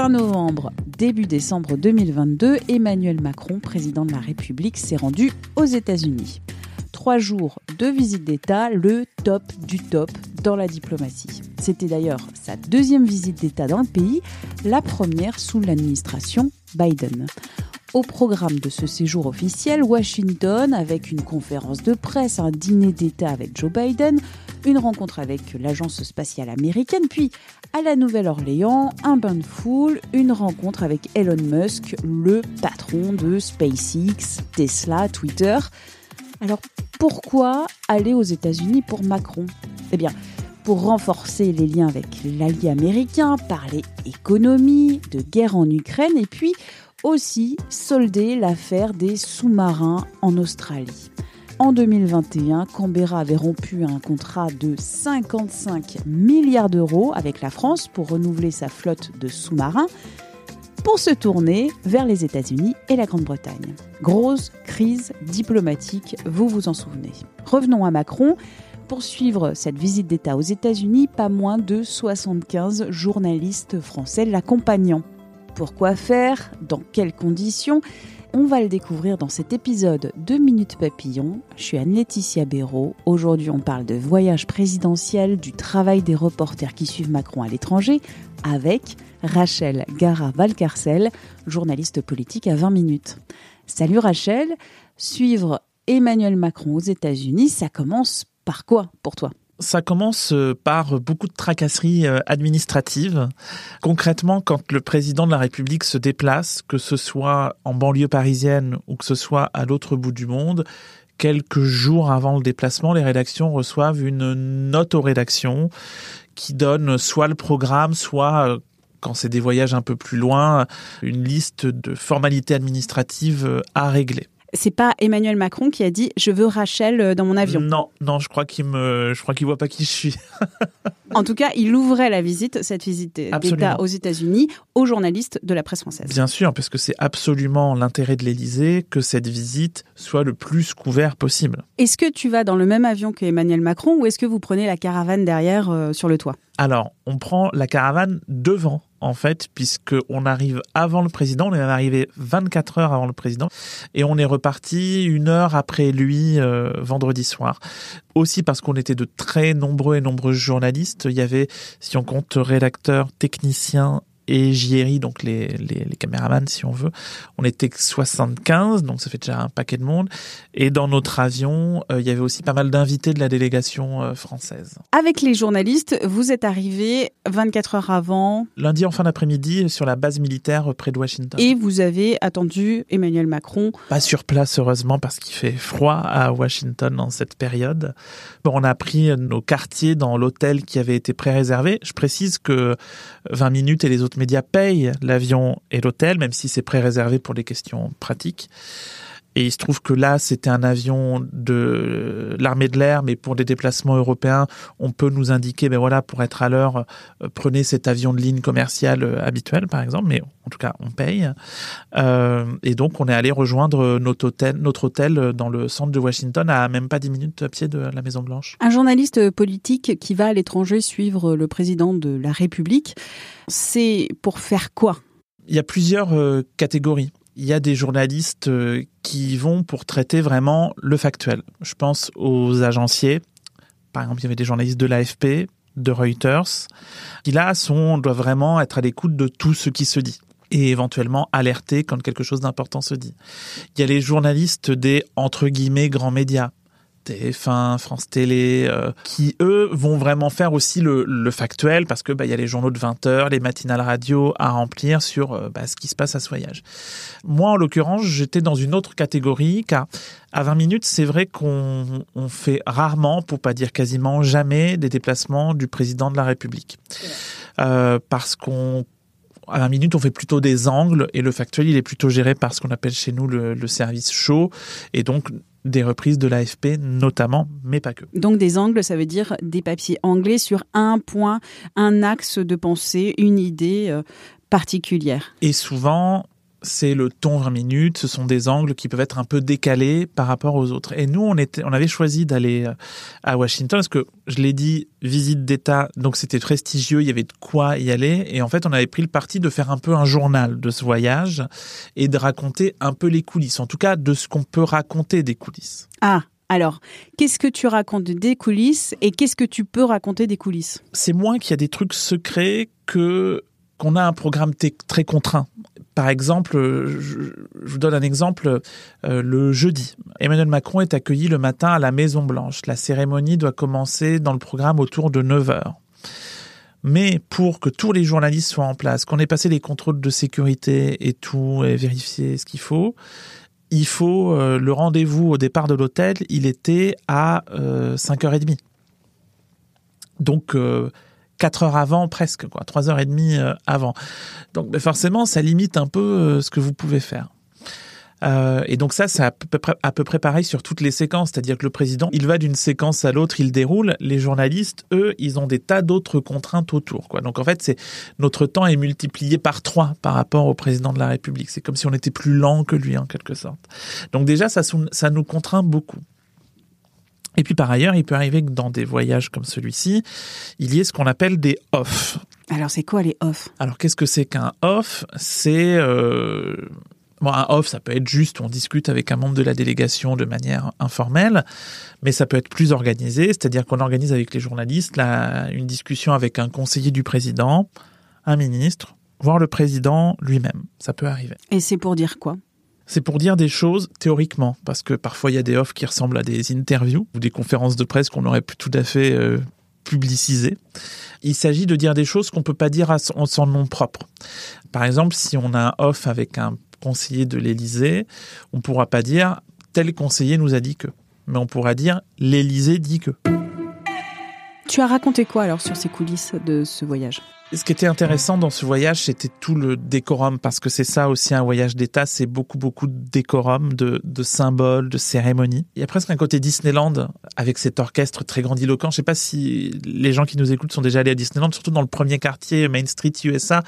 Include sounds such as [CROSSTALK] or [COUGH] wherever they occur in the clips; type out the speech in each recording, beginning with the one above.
Fin novembre, début décembre 2022, Emmanuel Macron, président de la République, s'est rendu aux États-Unis. Trois jours de visite d'État, le top du top dans la diplomatie. C'était d'ailleurs sa deuxième visite d'État dans le pays, la première sous l'administration Biden. Au programme de ce séjour officiel, Washington, avec une conférence de presse, un dîner d'État avec Joe Biden, une rencontre avec l'agence spatiale américaine, puis à la Nouvelle-Orléans, un bain de foule, une rencontre avec Elon Musk, le patron de SpaceX, Tesla, Twitter. Alors pourquoi aller aux États-Unis pour Macron? Eh bien, pour renforcer les liens avec l'allié américain, parler économie, de guerre en Ukraine et puis aussi solder l'affaire des sous-marins en Australie. En 2021, Canberra avait rompu un contrat de 55 milliards d'euros avec la France pour renouveler sa flotte de sous-marins pour se tourner vers les États-Unis et la Grande-Bretagne. Grosse crise diplomatique, vous vous en souvenez. Revenons à Macron. Pour suivre cette visite d'État aux États-Unis, pas moins de 75 journalistes français l'accompagnant. Pourquoi faire Dans quelles conditions on va le découvrir dans cet épisode de Minute Papillon. Je suis Anne-Laetitia Béraud. Aujourd'hui, on parle de voyage présidentiel, du travail des reporters qui suivent Macron à l'étranger, avec Rachel Gara-Valcarcel, journaliste politique à 20 minutes. Salut Rachel, suivre Emmanuel Macron aux États-Unis, ça commence par quoi pour toi? Ça commence euh, par beaucoup de tracasseries euh, administratives. Concrètement, quand le président de la République se déplace, que ce soit en banlieue parisienne ou que ce soit à l'autre bout du monde, quelques jours avant le déplacement, les rédactions reçoivent une note aux rédactions qui donne soit le programme, soit euh, quand c'est des voyages un peu plus loin, une liste de formalités administratives à régler c'est pas Emmanuel Macron qui a dit je veux Rachel euh, dans mon avion. Non, non, je crois qu'il me, je crois qu'il voit pas qui je suis. [LAUGHS] en tout cas, il ouvrait la visite, cette visite d'État aux États-Unis, aux journalistes de la presse française. Bien sûr, parce que c'est absolument l'intérêt de l'Élysée que cette visite soit le plus couvert possible. Est-ce que tu vas dans le même avion que Emmanuel Macron ou est-ce que vous prenez la caravane derrière euh, sur le toit? Alors, on prend la caravane devant en fait, puisque on arrive avant le président, on est arrivé 24 heures avant le président, et on est reparti une heure après lui euh, vendredi soir. Aussi parce qu'on était de très nombreux et nombreux journalistes. Il y avait, si on compte rédacteurs, techniciens et JRI, donc les, les, les, caméramans si on veut. On était 75, donc ça fait déjà un paquet de monde. Et dans notre avion, euh, il y avait aussi pas mal d'invités de la délégation euh, française. Avec les journalistes, vous êtes arrivé 24 heures avant Lundi en fin d'après-midi sur la base militaire près de Washington. Et vous avez attendu Emmanuel Macron Pas sur place heureusement parce qu'il fait froid à Washington dans cette période. Bon, on a pris nos quartiers dans l'hôtel qui avait été pré-réservé. Je précise que 20 minutes et les autres médias payent l'avion et l'hôtel, même si c'est pré-réservé pour des questions pratiques. Et il se trouve que là, c'était un avion de l'armée de l'air, mais pour des déplacements européens, on peut nous indiquer, ben voilà, pour être à l'heure, euh, prenez cet avion de ligne commerciale euh, habituel, par exemple, mais en tout cas, on paye. Euh, et donc, on est allé rejoindre notre hôtel, notre hôtel dans le centre de Washington, à même pas 10 minutes à pied de la Maison Blanche. Un journaliste politique qui va à l'étranger suivre le président de la République, c'est pour faire quoi? Il y a plusieurs catégories il y a des journalistes euh, qui vont pour traiter vraiment le factuel. Je pense aux agenciers. Par exemple, il y avait des journalistes de l'AFP, de Reuters, qui là sont, doivent vraiment être à l'écoute de tout ce qui se dit et éventuellement alerter quand quelque chose d'important se dit. Il y a les journalistes des entre guillemets grands médias, TF1, France Télé, euh, qui eux vont vraiment faire aussi le, le factuel parce que bah il y a les journaux de 20 heures, les matinales radio à remplir sur euh, bah, ce qui se passe à ce voyage. Moi en l'occurrence, j'étais dans une autre catégorie car à 20 minutes, c'est vrai qu'on on fait rarement, pour pas dire quasiment jamais, des déplacements du président de la République. Euh, parce qu'on à 20 minutes, on fait plutôt des angles et le factuel, il est plutôt géré par ce qu'on appelle chez nous le, le service chaud et donc des reprises de l'AFP notamment, mais pas que. Donc des angles, ça veut dire des papiers anglais sur un point, un axe de pensée, une idée euh, particulière. Et souvent, c'est le ton 20 minutes, ce sont des angles qui peuvent être un peu décalés par rapport aux autres. Et nous, on était, on avait choisi d'aller euh, à Washington parce que je l'ai dit, visite d'État, donc c'était prestigieux, il y avait de quoi y aller. Et en fait, on avait pris le parti de faire un peu un journal de ce voyage et de raconter un peu les coulisses, en tout cas de ce qu'on peut raconter des coulisses. Ah, alors, qu'est-ce que tu racontes des coulisses et qu'est-ce que tu peux raconter des coulisses? C'est moins qu'il y a des trucs secrets que qu'on a un programme très contraint. Par exemple, je, vous donne un exemple, euh, le jeudi, Emmanuel Macron est accueilli le matin à la Maison Blanche. La cérémonie doit commencer dans le programme autour de 9 heures. Mais pour que tous les journalistes soient en place, qu'on ait passé les contrôles de sécurité et tout, et vérifier ce qu'il faut, il faut euh, le rendez-vous au départ de l'hôtel, il était à 5h30. Euh, Donc quatre heures avant presque, quoi, trois heures et demie euh, avant. Donc ben, forcément, ça limite un peu euh, ce que vous pouvez faire. Euh, et donc ça, c'est à peu, près, pareil sur toutes les séquences, c'est-à-dire que le président, il va d'une séquence à l'autre, il déroule. Les journalistes, eux, ils ont des tas d'autres contraintes autour. Quoi. Donc en fait, c'est notre temps est multiplié par trois par rapport au président de la République. C'est comme si on était plus lent que lui en quelque sorte. Donc déjà, ça nous contraint beaucoup. Et puis par ailleurs, il peut arriver que dans des voyages comme celui-ci, il y ait ce qu'on appelle des off. Alors c'est quoi les off? Alors qu'est-ce que c'est qu'un off? C'est euh... bon, un off, ça peut être juste on discute avec un membre de la délégation de manière informelle, mais ça peut être plus organisé, c'est-à-dire qu'on organise avec les journalistes une discussion avec un conseiller du président, un ministre, voire le président lui-même. Ça peut arriver. Et c'est pour dire quoi? C'est pour dire des choses théoriquement, parce que parfois il y a des offres qui ressemblent à des interviews ou des conférences de presse qu'on aurait pu tout à fait euh, publiciser. Il s'agit de dire des choses qu'on peut pas dire en son nom propre. Par exemple, si on a un off avec un conseiller de l'Élysée, on pourra pas dire tel conseiller nous a dit que, mais on pourra dire l'Élysée dit que. Tu as raconté quoi alors sur ces coulisses de ce voyage? Ce qui était intéressant dans ce voyage, c'était tout le décorum, parce que c'est ça aussi un voyage d'État, c'est beaucoup, beaucoup de décorum, de, de symboles, de cérémonies. Il y a presque un côté Disneyland avec cet orchestre très grandiloquent. Je sais pas si les gens qui nous écoutent sont déjà allés à Disneyland, surtout dans le premier quartier, Main Street USA.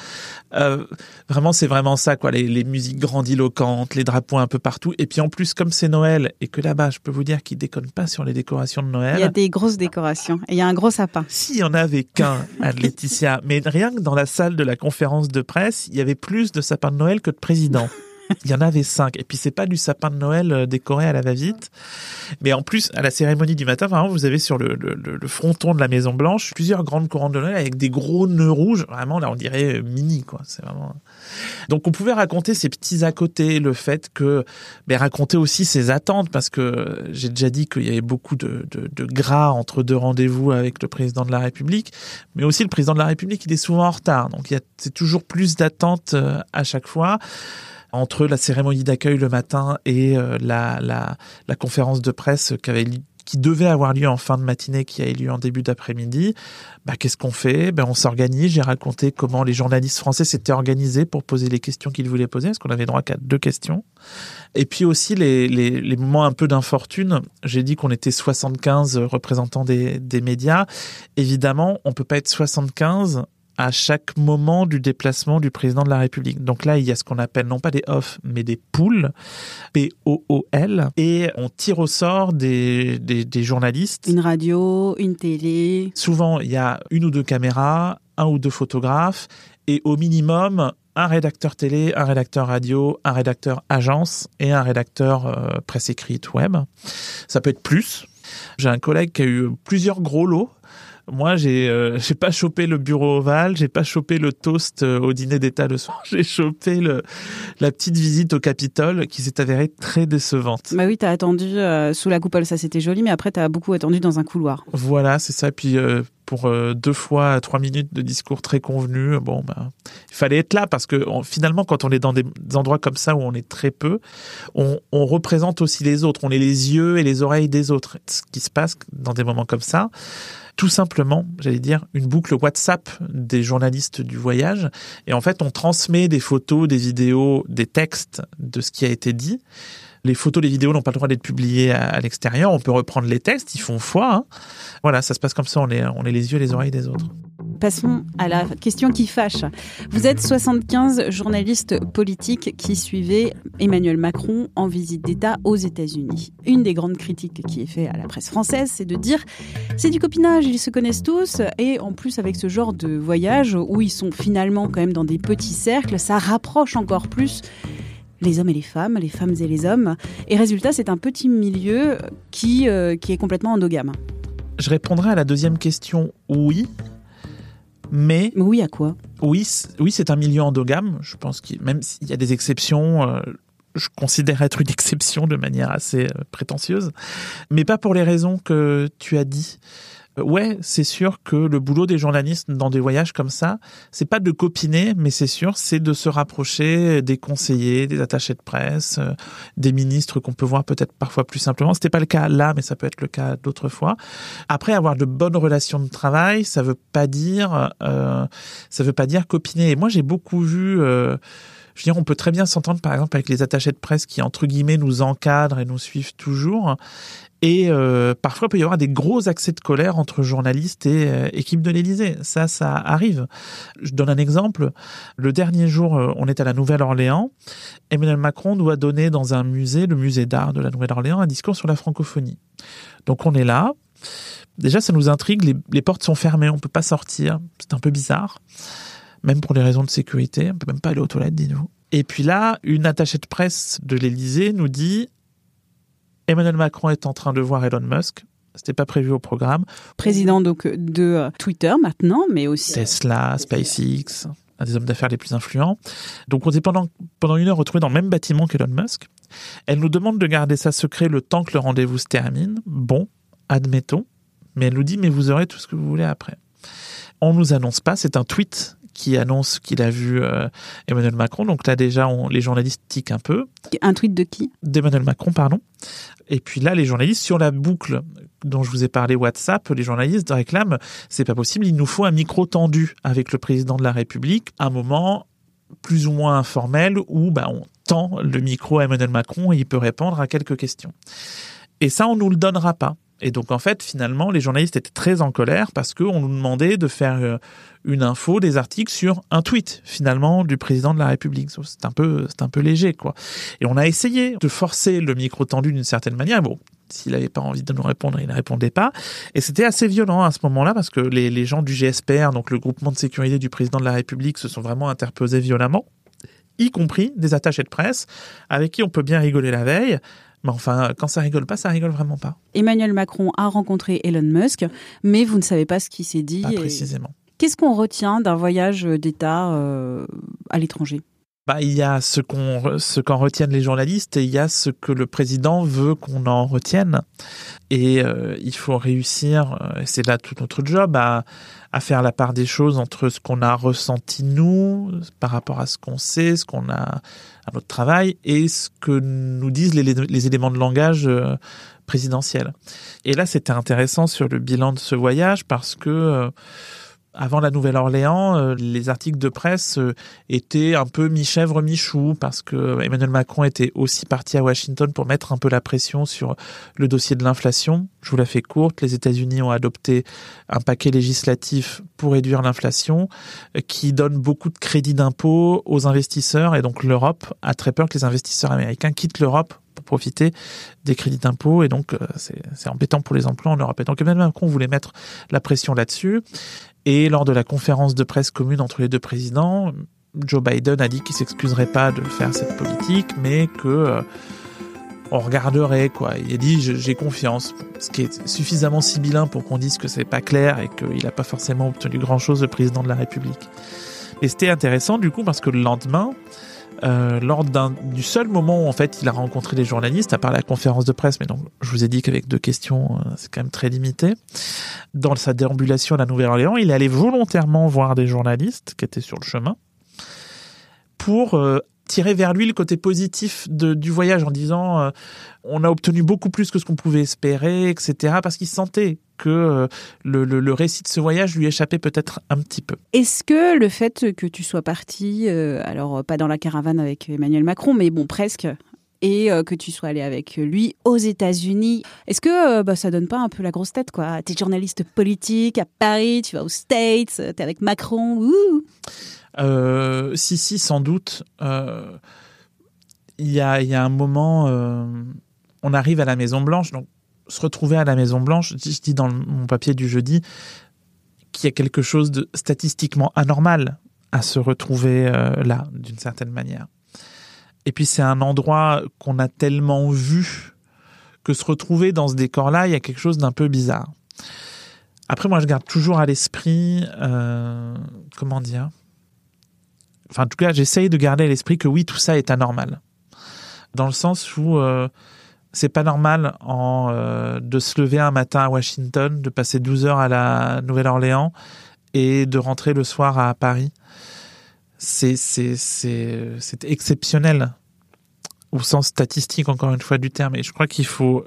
Euh, vraiment, c'est vraiment ça, quoi. Les, les, musiques grandiloquentes, les drapeaux un peu partout. Et puis en plus, comme c'est Noël, et que là-bas, je peux vous dire qu'ils déconnent pas sur les décorations de Noël. Il y a des grosses décorations. Et il y a un gros sapin. S'il y en avait qu'un à Laetitia, mais rien que dans la salle de la conférence de presse, il y avait plus de sapins de Noël que de présidents. [LAUGHS] Il y en avait cinq. Et puis c'est pas du sapin de Noël euh, décoré à la va-vite, mais en plus à la cérémonie du matin, vraiment, vous avez sur le, fronton de la Maison Blanche plusieurs grandes couronnes de Noël avec des gros nœuds rouges. Vraiment là, on dirait euh, mini quoi. C'est vraiment. Donc on pouvait raconter ces petits à côté, le fait que, mais raconter aussi ses attentes parce que j'ai déjà dit qu'il y avait beaucoup de, gras entre deux rendez-vous avec le président de la République, mais aussi le président de la République il est souvent en retard. Donc il y a c'est toujours plus d'attentes euh, à chaque fois entre la cérémonie d'accueil le matin et euh, la, la, conférence de presse qui, avait, qui devait avoir lieu en fin de matinée, qui a eu lieu en début d'après-midi, bah, qu'est-ce qu'on fait? Ben, On s'organise. J'ai raconté comment les journalistes français s'étaient organisés pour poser les questions qu'ils voulaient poser, parce qu'on avait droit qu'à deux questions. Et puis aussi les, les, les moments un peu d'infortune. J'ai dit qu'on était 75 représentants des, des médias. Évidemment, on peut pas être 75 à chaque moment du déplacement du président de la République. Donc là, il y a ce qu'on appelle non pas des off, mais des poules, P-O-O-L, et on tire au sort des, des, des, journalistes. Une radio, une télé. Souvent, il y a une ou deux caméras, un ou deux photographes, et au minimum, un rédacteur télé, un rédacteur radio, un rédacteur agence et un rédacteur euh, presse écrite web. Ça peut être plus. J'ai un collègue qui a eu plusieurs gros lots moi, j'ai euh, [LAUGHS] j'ai pas chopé le bureau ovale, j'ai pas chopé le toast euh, au dîner d'État le soir. [LAUGHS] J'ai chopé le la petite visite au Capitole qui s'est avérée très décevante. Bah oui, t'as attendu euh, sous la coupole, ça c'était joli, mais après t'as beaucoup attendu dans un couloir. Voilà, c'est ça. Puis pour deux fois trois minutes de discours très convenus, bon bah il fallait être là parce que finalement quand on est dans des endroits comme ça où on est très peu, on représente aussi les autres, on est les yeux et les oreilles des autres. Ce qui se passe dans des moments comme ça tout simplement, j'allais dire, une boucle WhatsApp des journalistes du voyage. Et en fait, on transmet des photos, des vidéos, des textes de ce qui a été dit. Les photos, les vidéos n'ont pas le droit d'être publiées à, l'extérieur. On peut reprendre les textes, ils font foi. Hein. Voilà, ça se passe comme ça, on est, on est les yeux et les oreilles des autres passons à la question qui fâche. Vous êtes 75 journalistes politiques qui suivaient Emmanuel Macron en visite d'État aux États-Unis. Une des grandes critiques qui est faite à la presse française, c'est de dire c'est du copinage, ils se connaissent tous, et en plus avec ce genre de voyage où ils sont finalement quand même dans des petits cercles, ça rapproche encore plus les hommes et les femmes, les femmes et les hommes. Et résultat, c'est un petit milieu qui, euh, qui est complètement endogame. Je répondrai à la deuxième question, oui, mais oui, à quoi? Oui, oui, c'est un milieu endogame. Je pense qu'il même s'il y a des exceptions, euh, je considère être une [LAUGHS] exception de manière assez euh, prétentieuse, mais pas pour les raisons que tu as dit. Ouais, c'est sûr que le boulot des journalistes dans des voyages comme ça, c'est pas de copiner, mais c'est sûr, c'est de se rapprocher des conseillers, des attachés de presse, euh, des ministres qu'on peut voir peut-être parfois plus simplement. C'était pas le cas là, mais ça peut être le cas d'autres fois. Après, avoir de bonnes relations de travail, ça veut pas dire, euh, ça veut pas dire copiner. Et moi, j'ai beaucoup vu. Euh, je veux dire, on peut très bien s'entendre, par exemple, avec les attachés de presse qui, entre guillemets, nous encadrent et nous suivent toujours. Et euh, parfois, il peut y avoir des gros accès de colère entre journalistes et euh, équipe de l'Élysée. Ça, ça arrive. Je donne un exemple. Le dernier jour, euh, on est à la Nouvelle-Orléans. Emmanuel Macron doit donner dans un musée, le musée d'art de la Nouvelle-Orléans, un discours sur la francophonie. Donc on est là. Déjà, ça nous intrigue. Les, les portes sont fermées. On peut pas sortir. C'est un peu bizarre. Même pour des raisons de sécurité. On peut même pas aller aux toilettes, dis-nous. Et puis là, une attachée de presse de l'Élysée nous dit Emmanuel Macron est en train de voir Elon Musk. C'était pas prévu au programme. Président donc de euh, Twitter maintenant, mais aussi Tesla, SpaceX, un des hommes d'affaires les plus influents. Donc on s'est pendant pendant une heure retrouvés dans le même bâtiment qu'Elon Musk. Elle nous demande de garder ça secret le temps que le rendez-vous se termine. Bon, admettons. Mais elle nous dit mais vous aurez tout ce que vous voulez après. On nous annonce pas, c'est un tweet qui annonce qu'il a vu euh, Emmanuel Macron. Donc là déjà, les journalistes tiquent un peu. Un tweet de qui? D'Emmanuel Macron, pardon. Et puis là, les journalistes sur la boucle dont je vous ai parlé WhatsApp, les journalistes réclament c'est pas possible, il nous faut un micro tendu avec le président de la République, un moment plus ou moins informel où bah, on tend le micro à Emmanuel Macron et il peut répondre à quelques questions. Et ça, on nous le donnera pas. Et donc en fait, finalement, les journalistes étaient très en colère parce qu'on nous demandait de faire euh, une info, des articles sur un tweet finalement du président de la République. C'est un peu, c'est un peu léger quoi. Et on a essayé de forcer le micro tendu d'une certaine manière. Bon, s'il n'avait pas envie de nous répondre, il ne répondait pas. Et c'était assez violent à ce moment-là parce que les, les gens du GSPR, donc le groupement de sécurité du président de la République, se sont vraiment interposés violemment y compris des attachés de presse avec qui on peut bien rigoler la veille, mais enfin, quand ça rigole pas, ça rigole vraiment pas. Emmanuel Macron a rencontré Elon Musk, mais vous ne savez pas ce qui s'est dit. Pas précisément. Qu'est-ce qu'on retient d'un voyage d'État euh, à l'étranger? Il y a ce qu'on ce qu'en retiennent les journalistes et il y a ce que le président veut qu'on en retienne. Et euh, il faut réussir, euh, c'est là tout notre job, à, à faire la part des choses entre ce qu'on a ressenti nous par rapport à ce qu'on sait, ce qu'on a à notre travail et ce que nous disent les, les éléments de langage euh, présidentiels. Et là, c'était intéressant sur le bilan de ce voyage parce que avant la Nouvelle-Orléans, euh, les articles de presse euh, étaient un peu mi-chèvre, mi-chou, parce que Emmanuel Macron était aussi parti à Washington pour mettre un peu la pression sur le dossier de l'inflation. Je vous la fais courte, les États-Unis ont adopté un paquet législatif pour réduire l'inflation, euh, qui donne beaucoup de crédits d'impôt aux investisseurs, et donc l'Europe a très peur que les investisseurs américains quittent l'Europe pour profiter des crédits d'impôt et donc c'est embêtant pour les emplois en Europe. Et donc Emmanuel Macron voulait mettre la pression là-dessus et lors de la conférence de presse commune entre les deux présidents, Joe Biden a dit qu'il s'excuserait pas de faire cette politique, mais que euh, on regarderait quoi. Il a dit j'ai confiance, ce qui est suffisamment sibyllin pour qu'on dise que c'est pas clair et qu'il n'a pas forcément obtenu grand chose le président de la République. Et c'était intéressant du coup parce que le lendemain, euh, lors du seul moment où en fait il a rencontré les journalistes, à part la conférence de presse, mais donc je vous ai dit qu'avec deux questions, euh, c'est quand même très limité. Dans sa déambulation à la Nouvelle-Orléans, il allé volontairement voir des journalistes qui étaient sur le chemin pour euh, tirer vers lui le côté positif de, du voyage en disant euh, on a obtenu beaucoup plus que ce qu'on pouvait espérer, etc. Parce qu'il sentait que euh, le, le, récit de ce voyage lui échappait peut-être un petit peu. Est-ce que le fait que tu sois parti, euh, alors pas dans la caravane avec Emmanuel Macron, mais bon presque, et que tu sois allé avec lui aux États-Unis. Est-ce que bah, ça donne pas un peu la grosse tête quoi? T'es journaliste politique à Paris, tu vas aux States, t'es avec Macron. Ouh euh, si, si, sans doute. Euh, il y, a, un moment, euh, on arrive à la Maison Blanche, donc se retrouver à la Maison Blanche, je dis dans mon papier du jeudi qu'il y a quelque chose de statistiquement anormal à se retrouver là, d'une certaine manière. Et puis c'est un endroit qu'on a tellement vu que se retrouver dans ce décor-là, il y a quelque chose d'un peu bizarre. Après, moi, je garde toujours à l'esprit, comment dire, enfin en tout cas, j'essaye de garder à l'esprit que oui, tout ça est anormal. Dans le sens où euh, c'est pas normal euh, de se lever un matin à Washington, de passer 12 heures à la Nouvelle-Orléans et de rentrer le soir à Paris. C'est, exceptionnel au sens statistique, encore une fois, du terme. Et je crois qu'il faut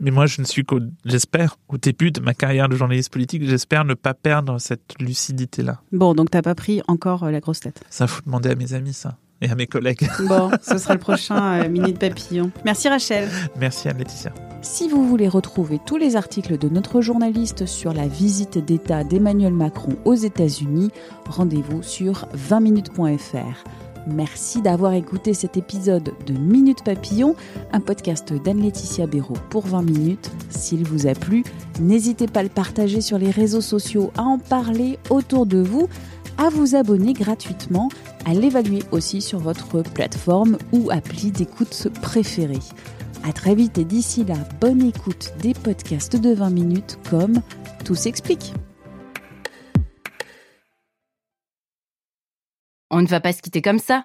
mais moi, je ne suis qu'au, j'espère, au début de ma carrière de journaliste politique, j'espère ne pas perdre cette lucidité-là. Bon, donc t'as pas pris encore euh, la grosse tête. Ça, faut demander à mes amis, ça. Et à mes collègues. [LAUGHS] Bon, ce sera le prochain euh, Minute Papillon. Merci Rachel. Merci Anne-Laetitia. Si vous voulez retrouver tous les articles de notre journaliste sur la visite d'État d'Emmanuel Macron aux États-Unis, rendez-vous sur 20minutes.fr. Merci d'avoir écouté cet épisode de Minute Papillon, un podcast d'Anne-Laetitia Béraud pour 20 minutes. S'il vous a plu, n'hésitez pas à le partager sur les réseaux sociaux, à en parler autour de vous, à vous abonner gratuitement, à l'évaluer aussi sur votre plateforme ou appli d'écoute préférée. À très vite et d'ici là, bonne écoute des podcasts de 20 minutes comme Tout s'explique. On ne va pas se quitter comme ça.